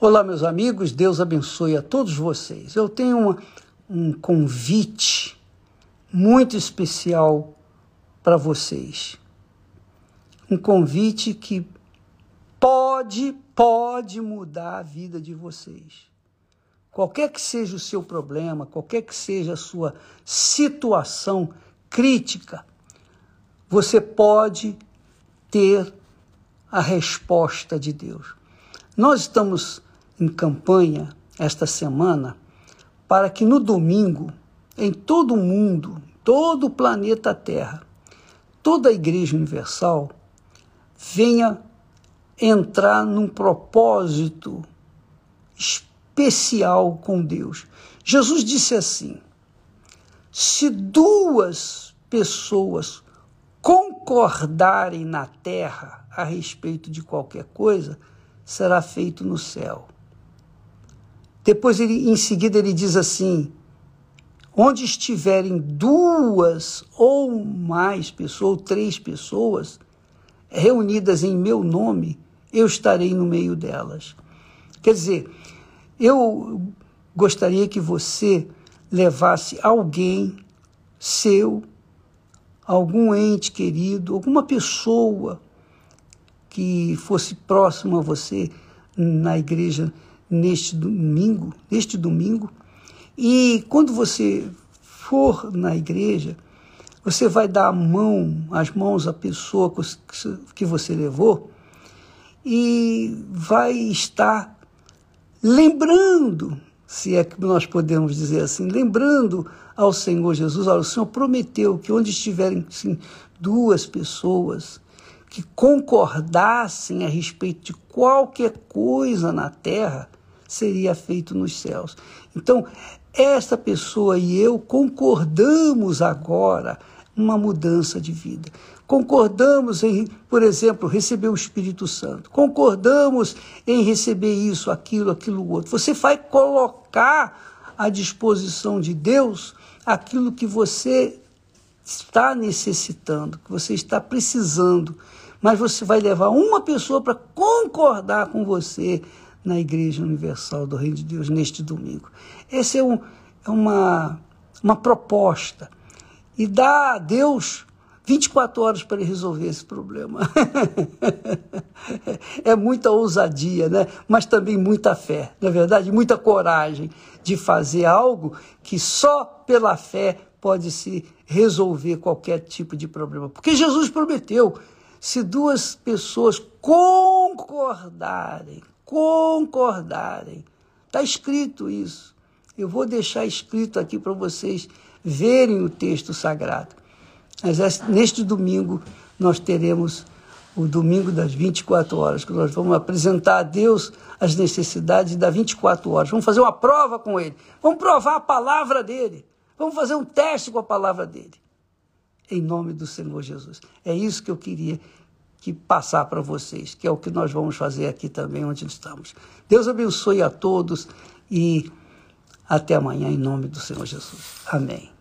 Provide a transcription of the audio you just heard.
Olá, meus amigos, Deus abençoe a todos vocês. Eu tenho uma, um convite muito especial para vocês. Um convite que pode, pode mudar a vida de vocês. Qualquer que seja o seu problema, qualquer que seja a sua situação crítica, você pode ter a resposta de Deus. Nós estamos em campanha esta semana para que no domingo, em todo o mundo, todo o planeta Terra, toda a Igreja Universal venha entrar num propósito especial com Deus. Jesus disse assim: se duas pessoas concordarem na terra a respeito de qualquer coisa, será feito no céu. Depois, ele, em seguida, ele diz assim: onde estiverem duas ou mais pessoas, ou três pessoas, reunidas em meu nome, eu estarei no meio delas. Quer dizer, eu gostaria que você levasse alguém seu, algum ente querido, alguma pessoa que fosse próximo a você na igreja neste domingo, neste domingo. E quando você for na igreja, você vai dar a mão, as mãos à pessoa que você levou e vai estar lembrando, se é que nós podemos dizer assim, lembrando ao Senhor Jesus, olha, o Senhor prometeu que onde estiverem assim, duas pessoas que concordassem a respeito de qualquer coisa na terra, seria feito nos céus. Então, esta pessoa e eu concordamos agora uma mudança de vida. Concordamos em, por exemplo, receber o Espírito Santo. Concordamos em receber isso, aquilo, aquilo outro. Você vai colocar à disposição de Deus aquilo que você está necessitando, que você está precisando. Mas você vai levar uma pessoa para concordar com você na Igreja Universal do Reino de Deus neste domingo. Essa é, um, é uma, uma proposta. E dá a Deus 24 horas para ele resolver esse problema. é muita ousadia, né? mas também muita fé, na é verdade, muita coragem de fazer algo que só pela fé pode se resolver qualquer tipo de problema. Porque Jesus prometeu: se duas pessoas concordarem, concordarem, está escrito isso. Eu vou deixar escrito aqui para vocês verem o texto sagrado. Mas neste domingo nós teremos o domingo das 24 horas, que nós vamos apresentar a Deus as necessidades das 24 horas. Vamos fazer uma prova com Ele. Vamos provar a palavra dele. Vamos fazer um teste com a palavra dele. Em nome do Senhor Jesus. É isso que eu queria que passar para vocês, que é o que nós vamos fazer aqui também onde estamos. Deus abençoe a todos e até amanhã em nome do Senhor Jesus. Amém.